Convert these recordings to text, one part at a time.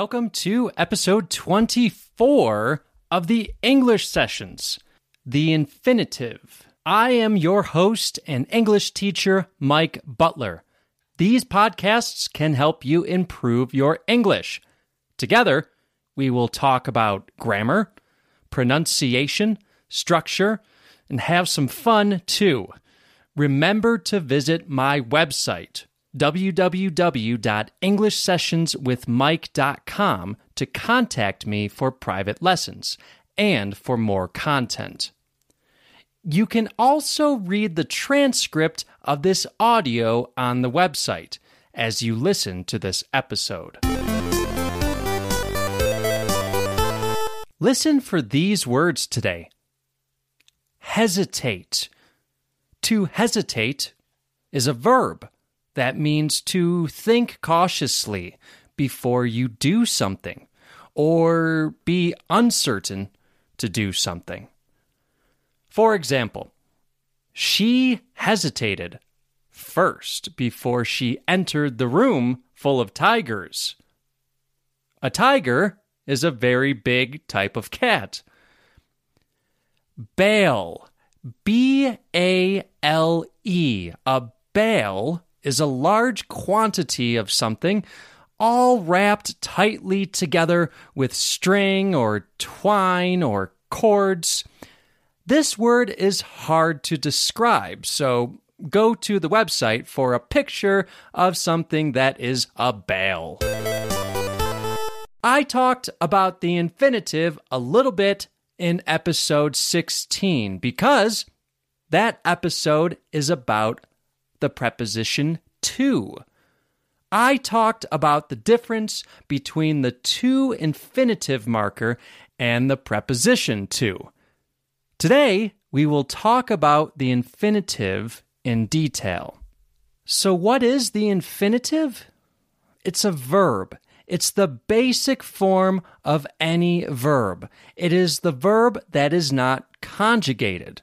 Welcome to episode 24 of the English Sessions, the infinitive. I am your host and English teacher, Mike Butler. These podcasts can help you improve your English. Together, we will talk about grammar, pronunciation, structure, and have some fun too. Remember to visit my website, www.englishsessionswithmike.com to contact me for private lessons and for more content. You can also read the transcript of this audio on the website as you listen to this episode. Listen for these words today hesitate. To hesitate is a verb that means to think cautiously before you do something or be uncertain to do something. For example, she hesitated first before she entered the room full of tigers. A tiger is a very big type of cat. Bale, B A L E, a bale is a large quantity of something all wrapped tightly together with string or twine or cords. This word is hard to describe, so go to the website for a picture of something that is a bale. I talked about the infinitive a little bit in episode 16 because that episode is about the preposition to. I talked about the difference between the to infinitive marker and the preposition to. Today, we will talk about the infinitive in detail. So, what is the infinitive? It's a verb. It's the basic form of any verb. It is the verb that is not conjugated.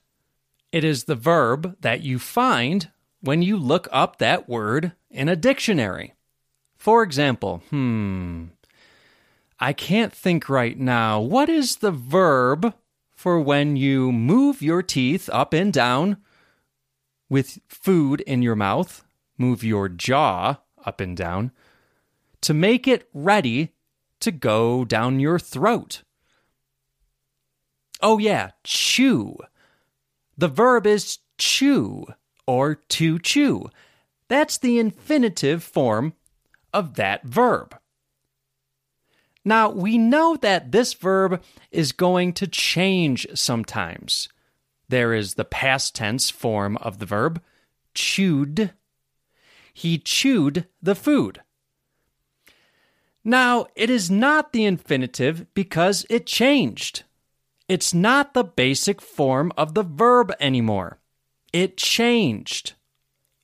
It is the verb that you find when you look up that word in a dictionary. For example, hmm, I can't think right now. What is the verb for when you move your teeth up and down with food in your mouth? Move your jaw up and down to make it ready to go down your throat. Oh, yeah, chew. The verb is chew or to chew. That's the infinitive form of that verb. Now, we know that this verb is going to change sometimes. There is the past tense form of the verb, chewed. He chewed the food. Now, it is not the infinitive because it changed. It's not the basic form of the verb anymore. It changed.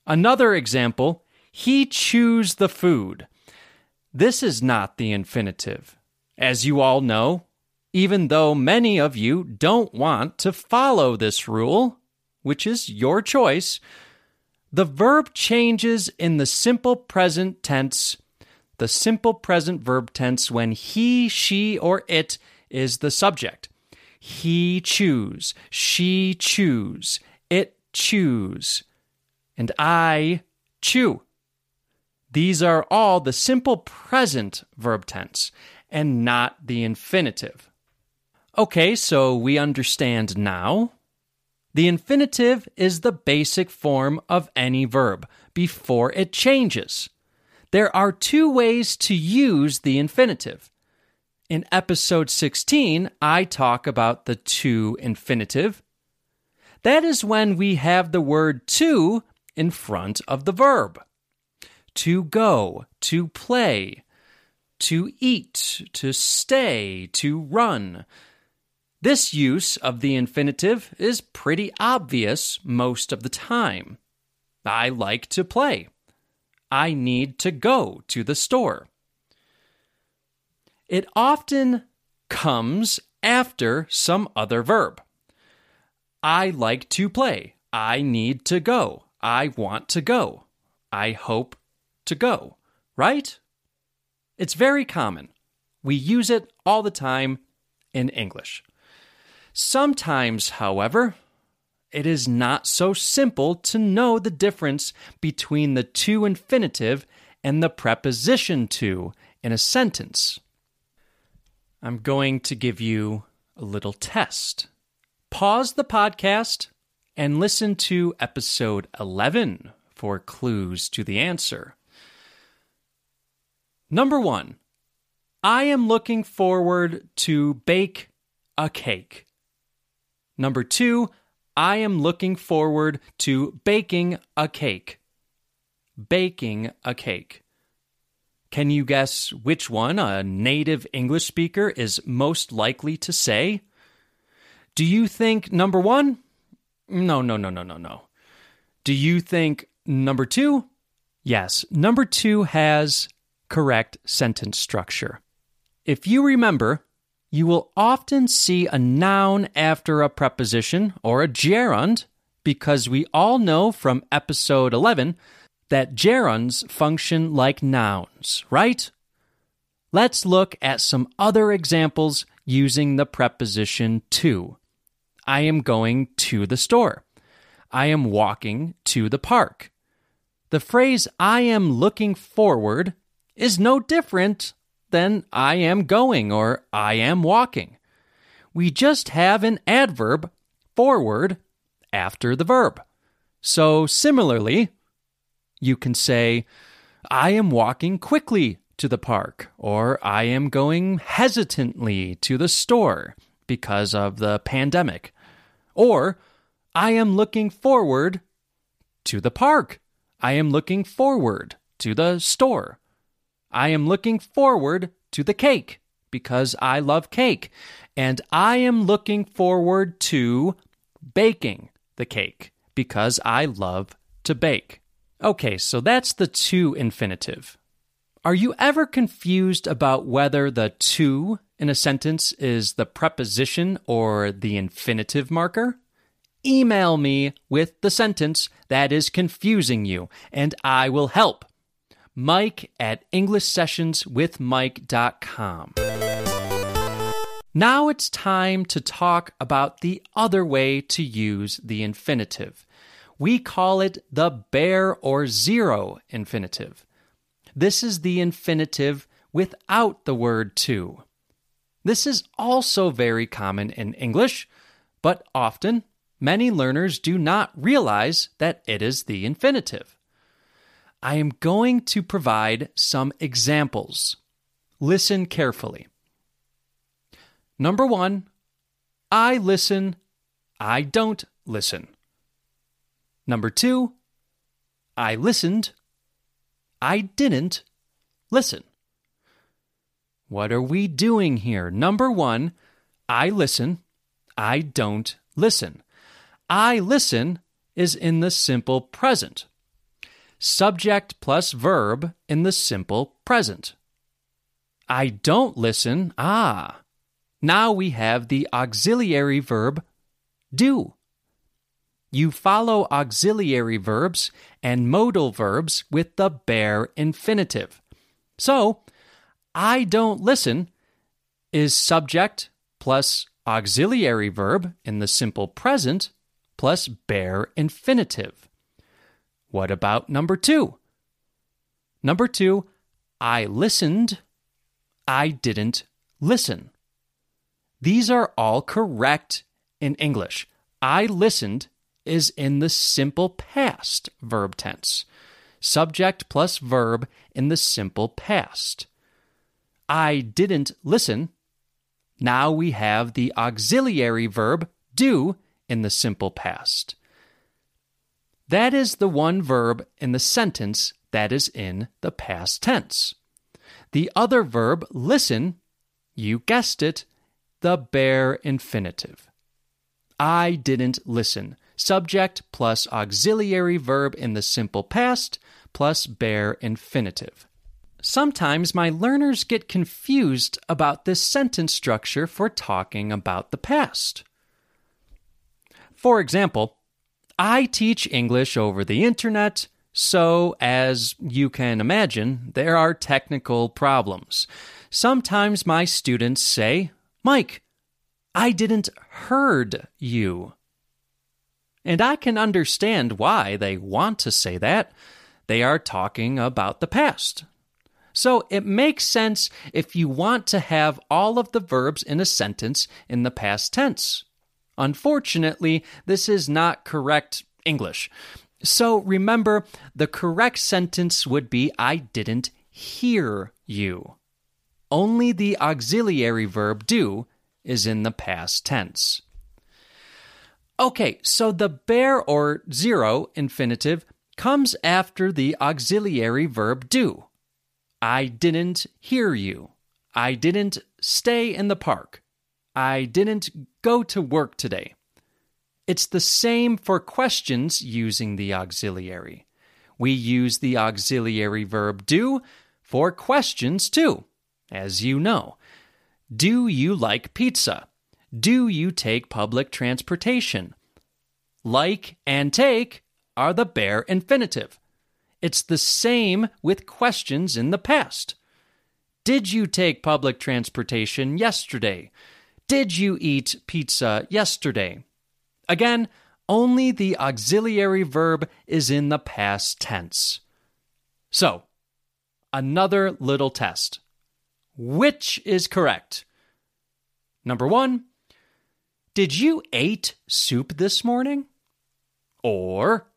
Another example, he chews the food. This is not the infinitive. As you all know, even though many of you don't want to follow this rule, which is your choice, the verb changes in the simple present tense, the simple present verb tense when he, she, or it is the subject. He chews, she it chews, and I chew. These are all the simple present verb tense and not the infinitive. Okay, so we understand now. The infinitive is the basic form of any verb before it changes. There are two ways to use the infinitive. In episode 16, I talk about the to infinitive that is when we have the word to in front of the verb. To go, to play, to eat, to stay, to run. This use of the infinitive is pretty obvious most of the time. I like to play. I need to go to the store. It often comes after some other verb. I like to play. I need to go. I want to go. I hope to go. Right? It's very common. We use it all the time in English. Sometimes, however, it is not so simple to know the difference between the to infinitive and the preposition to in a sentence. I'm going to give you a little test. Pause the podcast and listen to episode 11 for clues to the answer. Number one, I am looking forward to bake a cake. Number two, I am looking forward to baking a cake. Baking a cake. Can you guess which one a native English speaker is most likely to say? Do you think number one? No, no, no, no, no, no. Do you think number two? Yes, number two has correct sentence structure. If you remember, you will often see a noun after a preposition or a gerund because we all know from episode 11 that gerunds function like nouns, right? Let's look at some other examples using the preposition to. I am going to the store. I am walking to the park. The phrase I am looking forward is no different than I am going or I am walking. We just have an adverb forward after the verb. So similarly, you can say, I am walking quickly to the park, or I am going hesitantly to the store because of the pandemic, or I am looking forward to the park. I am looking forward to the store. I am looking forward to the cake because I love cake. And I am looking forward to baking the cake because I love to bake. Okay, so that's the to infinitive. Are you ever confused about whether the to in a sentence is the preposition or the infinitive marker? Email me with the sentence that is confusing you, and I will help. Mike at EnglishSessionsWithMike.com. Now it's time to talk about the other way to use the infinitive. We call it the bare or zero infinitive. This is the infinitive without the word to. This is also very common in English, but often many learners do not realize that it is the infinitive. I am going to provide some examples. Listen carefully. Number one, I listen, I don't listen. Number two, I listened. I didn't listen. What are we doing here? Number one, I listen. I don't listen. I listen is in the simple present. Subject plus verb in the simple present. I don't listen. Ah. Now we have the auxiliary verb do. You follow auxiliary verbs and modal verbs with the bare infinitive. So, I don't listen is subject plus auxiliary verb in the simple present plus bare infinitive. What about number two? Number two, I listened, I didn't listen. These are all correct in English. I listened is in the simple past verb tense. Subject plus verb in the simple past. I didn't listen. Now we have the auxiliary verb do in the simple past. That is the one verb in the sentence that is in the past tense. The other verb, listen, you guessed it, the bare infinitive. I didn't listen subject plus auxiliary verb in the simple past plus bare infinitive. Sometimes my learners get confused about this sentence structure for talking about the past. For example, I teach English over the internet So, as you can imagine, there are technical problems. Sometimes my students say, Mike, I didn't heard you. And I can understand why they want to say that. They are talking about the past. So it makes sense if you want to have all of the verbs in a sentence in the past tense. Unfortunately, this is not correct English. So remember, the correct sentence would be I didn't hear you. Only the auxiliary verb do is in the past tense. Okay, so the bare or zero infinitive comes after the auxiliary verb do. I didn't hear you. I didn't stay in the park. I didn't go to work today. It's the same for questions using the auxiliary. We use the auxiliary verb do for questions too, as you know. Do you like pizza? Do you take public transportation? Like and take are the bare infinitive. It's the same with questions in the past. Did you take public transportation yesterday? Did you eat pizza yesterday? Again, only the auxiliary verb is in the past tense. So, another little test. Which is correct? Number one, did you eat soup this morning? Or,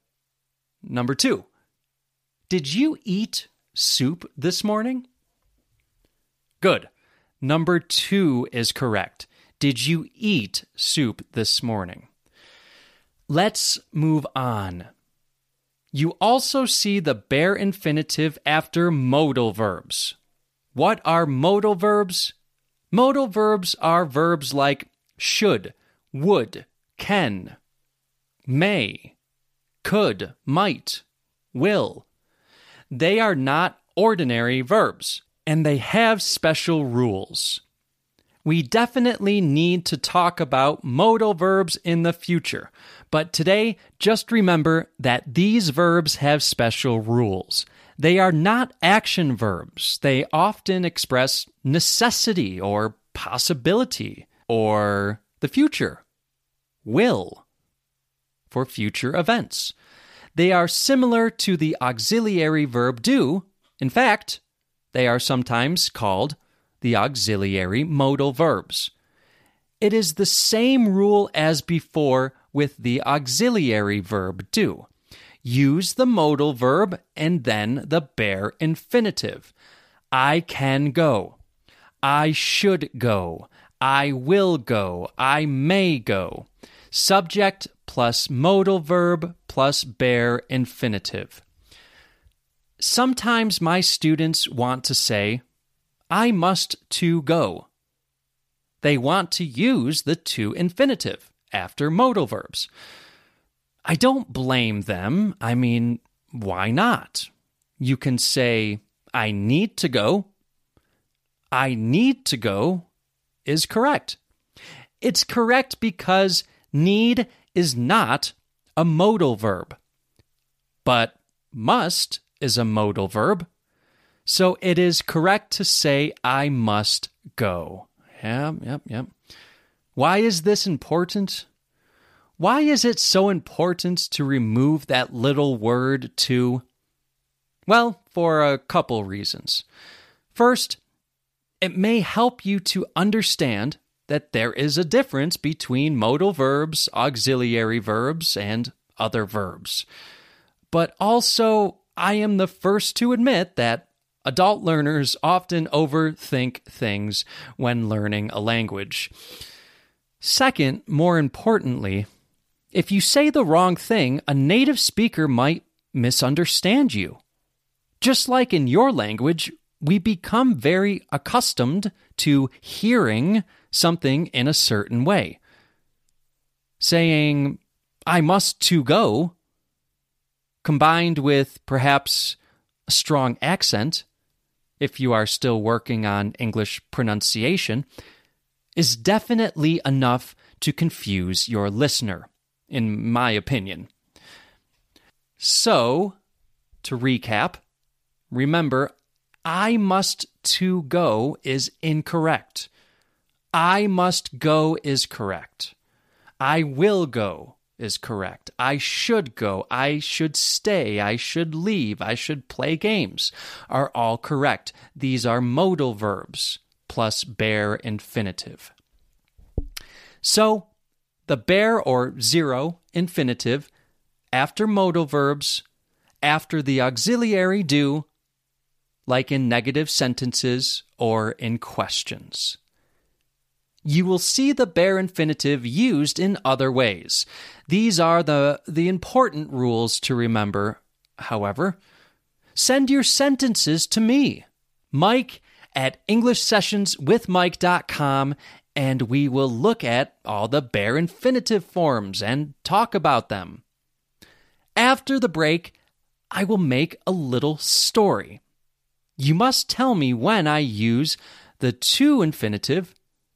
number two, did you eat soup this morning? Good. Number two is correct. Did you eat soup this morning? Let's move on. You also see the bare infinitive after modal verbs. What are modal verbs? Modal verbs are verbs like should, would, can, may, could, might, will. They are not ordinary verbs, and they have special rules. We definitely need to talk about modal verbs in the future, but today just remember that these verbs have special rules. They are not action verbs. They often express necessity or possibility or the future, will, for future events. They are similar to the auxiliary verb do. In fact, they are sometimes called the auxiliary modal verbs. It is the same rule as before with the auxiliary verb do. Use the modal verb and then the bare infinitive. I can go. I should go. I will go. I may go. Subject plus modal verb plus bare infinitive. Sometimes my students want to say, I must to go. They want to use the to infinitive after modal verbs. I don't blame them. I mean, why not? You can say, I need to go. I need to go is correct. It's correct because need is not a modal verb, but must is a modal verb. So it is correct to say, I must go. Yep, yep, yep. Why is this important? Why is it so important to remove that little word to? Well, for a couple reasons. First, it may help you to understand that there is a difference between modal verbs, auxiliary verbs, and other verbs. But also, I am the first to admit that Adult learners often overthink things when learning a language. Second, more importantly, if you say the wrong thing, a native speaker might misunderstand you. Just like in your language, we become very accustomed to hearing something in a certain way. Saying, I must to go, combined with perhaps a strong accent, if you are still working on English pronunciation, is definitely enough to confuse your listener, in my opinion. So, to recap, remember, I must to go is incorrect. I must go is correct. I will go is correct. I should go. I should stay. I should leave. I should play games are all correct. These are modal verbs plus bare infinitive. So, the bare or zero infinitive after modal verbs, after the auxiliary do, like in negative sentences or in questions. You will see the bare infinitive used in other ways. These are the, the important rules to remember, however. Send your sentences to me, Mike at EnglishSessionsWithMike.com, and we will look at all the bare infinitive forms and talk about them. After the break, I will make a little story. You must tell me when I use the to infinitive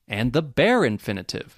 and the bare infinitive.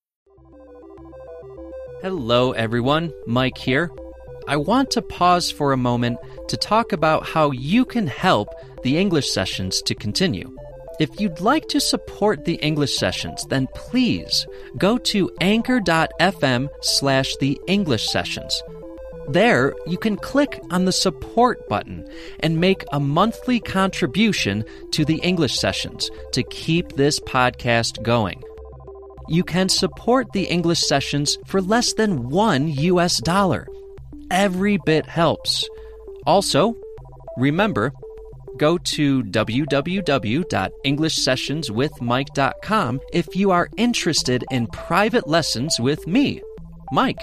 Hello, everyone. Mike here. I want to pause for a moment to talk about how you can help the English sessions to continue. If you'd like to support the English sessions, then please go to anchor.fm slash the English sessions. There, you can click on the support button and make a monthly contribution to the English sessions to keep this podcast going you can support the English sessions for less than one US dollar. Every bit helps. Also, remember, go to www.englishsessionswithmike.com if you are interested in private lessons with me, Mike.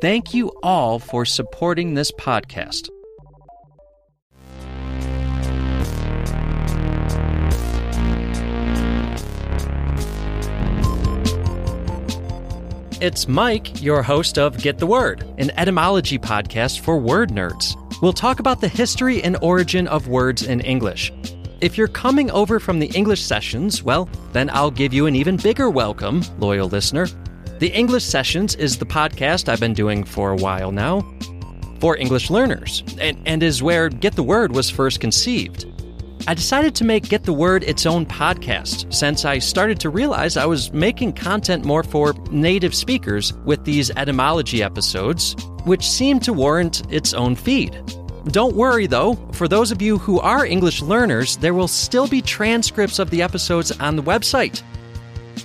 Thank you all for supporting this podcast. It's Mike, your host of Get the Word, an etymology podcast for word nerds. We'll talk about the history and origin of words in English. If you're coming over from the English sessions, well, then I'll give you an even bigger welcome, loyal listener. The English Sessions is the podcast I've been doing for a while now for English learners, and, and is where Get the Word was first conceived. I decided to make Get the Word its own podcast since I started to realize I was making content more for native speakers with these etymology episodes, which seemed to warrant its own feed. Don't worry though, for those of you who are English learners, there will still be transcripts of the episodes on the website.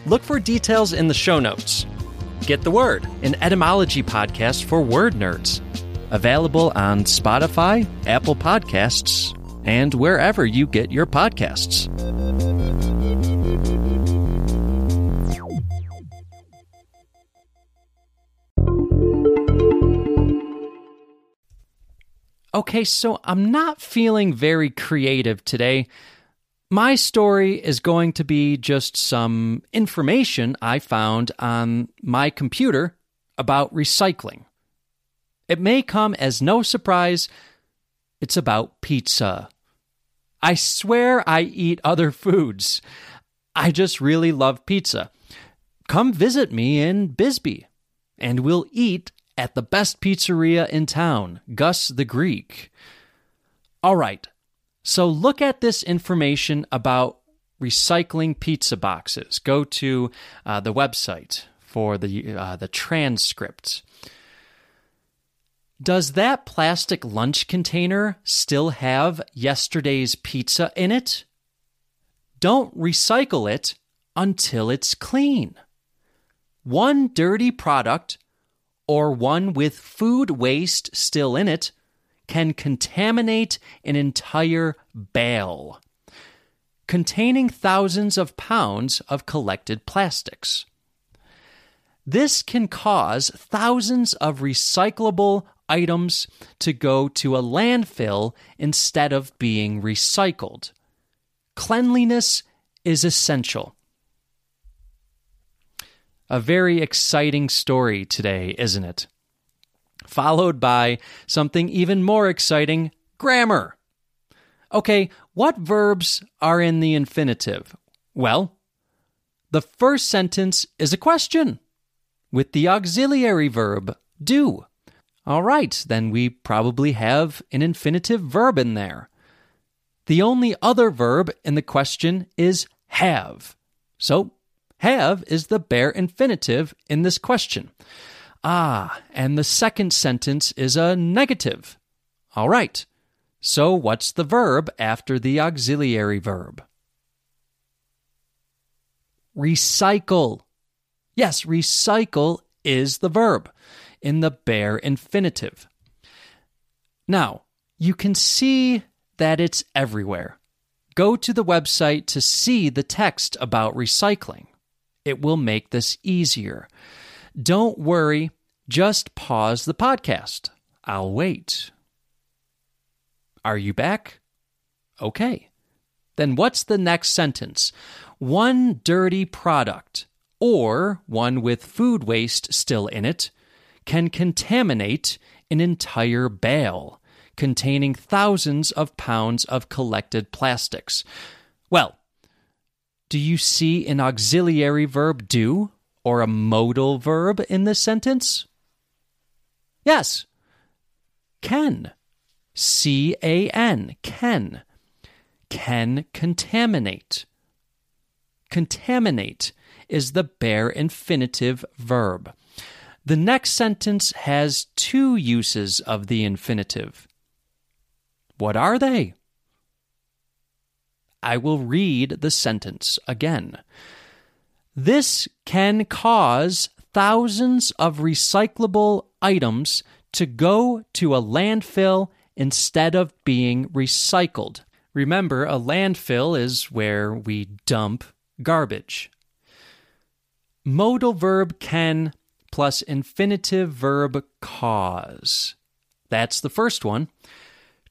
Look for details in the show notes. Get the Word, an etymology podcast for word nerds. Available on Spotify, Apple Podcasts, and wherever you get your podcasts. Okay, so I'm not feeling very creative today. My story is going to be just some information I found on my computer about recycling. It may come as no surprise, it's about pizza. I swear I eat other foods. I just really love pizza. Come visit me in Bisbee, and we'll eat at the best pizzeria in town, Gus the Greek. All right, so look at this information about recycling pizza boxes. Go to uh, the website for the uh, the transcript. Does that plastic lunch container still have yesterday's pizza in it? Don't recycle it until it's clean. One dirty product, or one with food waste still in it, can contaminate an entire bale, containing thousands of pounds of collected plastics. This can cause thousands of recyclable items to go to a landfill instead of being recycled. Cleanliness is essential. A very exciting story today, isn't it? Followed by something even more exciting grammar. Okay, what verbs are in the infinitive? Well, the first sentence is a question with the auxiliary verb do. All right, then we probably have an infinitive verb in there. The only other verb in the question is have. So, have is the bare infinitive in this question. Ah, and the second sentence is a negative. All right. So, what's the verb after the auxiliary verb? Recycle. Yes, recycle is the verb in the bare infinitive. Now, you can see that it's everywhere. Go to the website to see the text about recycling. It will make this easier. Don't worry, just pause the podcast. I'll wait. Are you back? Okay. Then what's the next sentence? One dirty product, or one with food waste still in it, can contaminate an entire bale containing thousands of pounds of collected plastics. Well, do you see an auxiliary verb do or a modal verb in this sentence? Yes. Can. C A N. Can. Can contaminate. Contaminate is the bare infinitive verb. The next sentence has two uses of the infinitive. What are they? I will read the sentence again. This can cause thousands of recyclable items to go to a landfill instead of being recycled. Remember, a landfill is where we dump garbage. Modal verb can plus infinitive verb cause. That's the first one.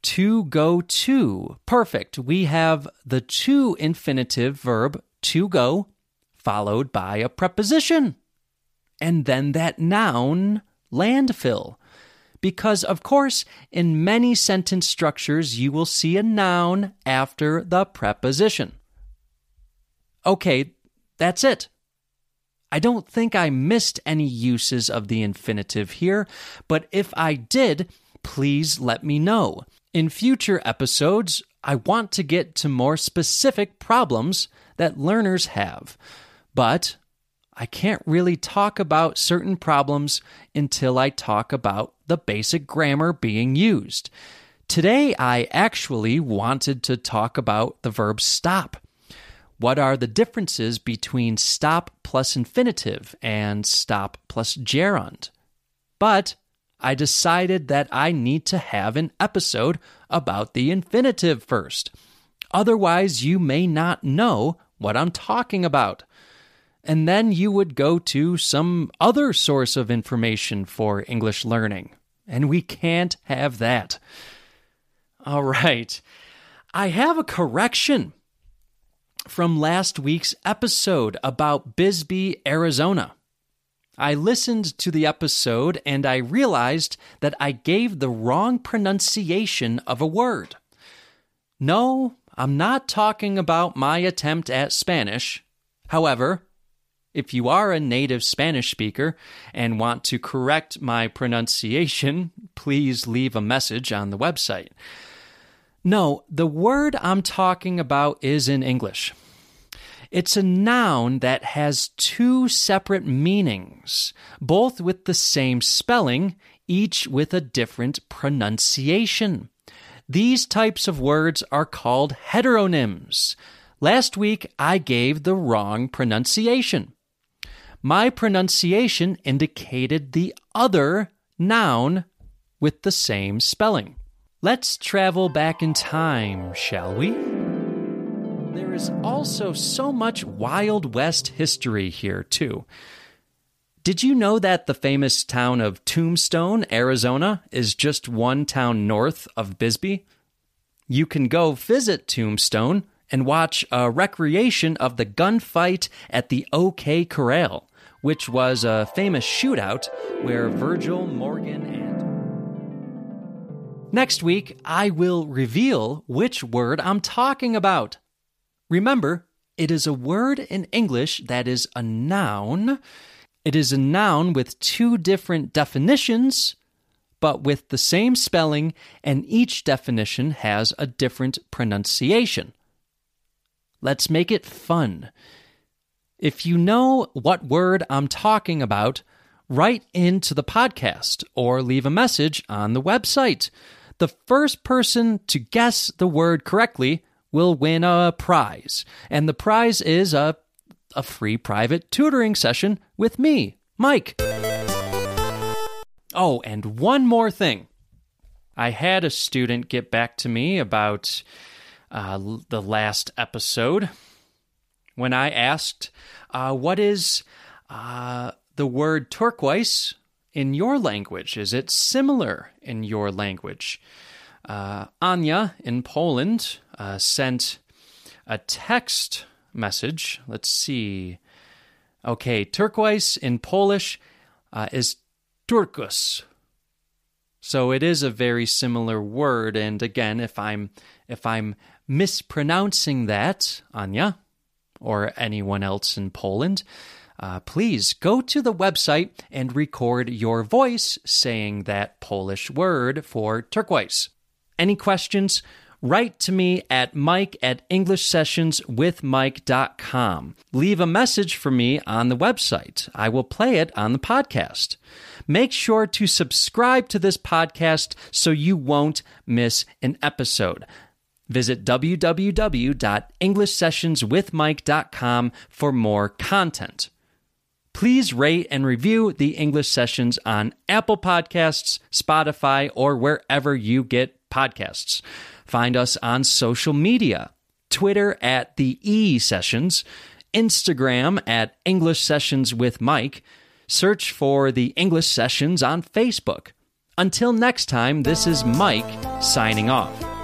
To go to. Perfect. We have the to infinitive verb to go followed by a preposition. And then that noun, landfill. Because, of course, in many sentence structures, you will see a noun after the preposition. Okay, that's it. I don't think I missed any uses of the infinitive here, but if I did, please let me know. In future episodes, I want to get to more specific problems that learners have. But I can't really talk about certain problems until I talk about the basic grammar being used. Today, I actually wanted to talk about the verb stop. What are the differences between stop plus infinitive and stop plus gerund? But I decided that I need to have an episode about the infinitive first. Otherwise, you may not know what I'm talking about. And then you would go to some other source of information for English learning. And we can't have that. All right. I have a correction from last week's episode about Bisbee, Arizona. I listened to the episode and I realized that I gave the wrong pronunciation of a word. No, I'm not talking about my attempt at Spanish. However, if you are a native Spanish speaker and want to correct my pronunciation, please leave a message on the website. No, the word I'm talking about is in English. It's a noun that has two separate meanings, both with the same spelling, each with a different pronunciation. These types of words are called heteronyms. Last week, I gave the wrong pronunciation. My pronunciation indicated the other noun with the same spelling. Let's travel back in time, shall we? There is also so much Wild West history here, too. Did you know that the famous town of Tombstone, Arizona, is just one town north of Bisbee? You can go visit Tombstone and watch a recreation of the gunfight at the OK Corral, which was a famous shootout where Virgil, Morgan, and. Next week, I will reveal which word I'm talking about. Remember, it is a word in English that is a noun it is a noun with two different definitions, but with the same spelling, and each definition has a different pronunciation. Let's make it fun. If you know what word I'm talking about, write into the podcast or leave a message on the website. The first person to guess the word correctly will win a prize, and the prize is a a free private tutoring session with me, Mike. Oh, and one more thing. I had a student get back to me about uh, the last episode when I asked, uh, What is uh, the word turquoise in your language? Is it similar in your language? Uh, Anya in Poland uh, sent a text message. Let's see. Okay, turquoise in Polish uh, is turkus. So it is a very similar word. And again, if I'm if I'm mispronouncing that, Anya, or anyone else in Poland, uh, please go to the website and record your voice saying that Polish word for turquoise. Any questions? write to me at mike at englishsessionswithmike.com. Leave a message for me on the website. I will play it on the podcast. Make sure to subscribe to this podcast so you won't miss an episode. Visit www.englishsessionswithmike.com for more content. Please rate and review the English sessions on Apple Podcasts, Spotify, or wherever you get podcasts. Find us on social media Twitter at the E Sessions, Instagram at English Sessions with Mike. Search for the English Sessions on Facebook. Until next time, this is Mike signing off.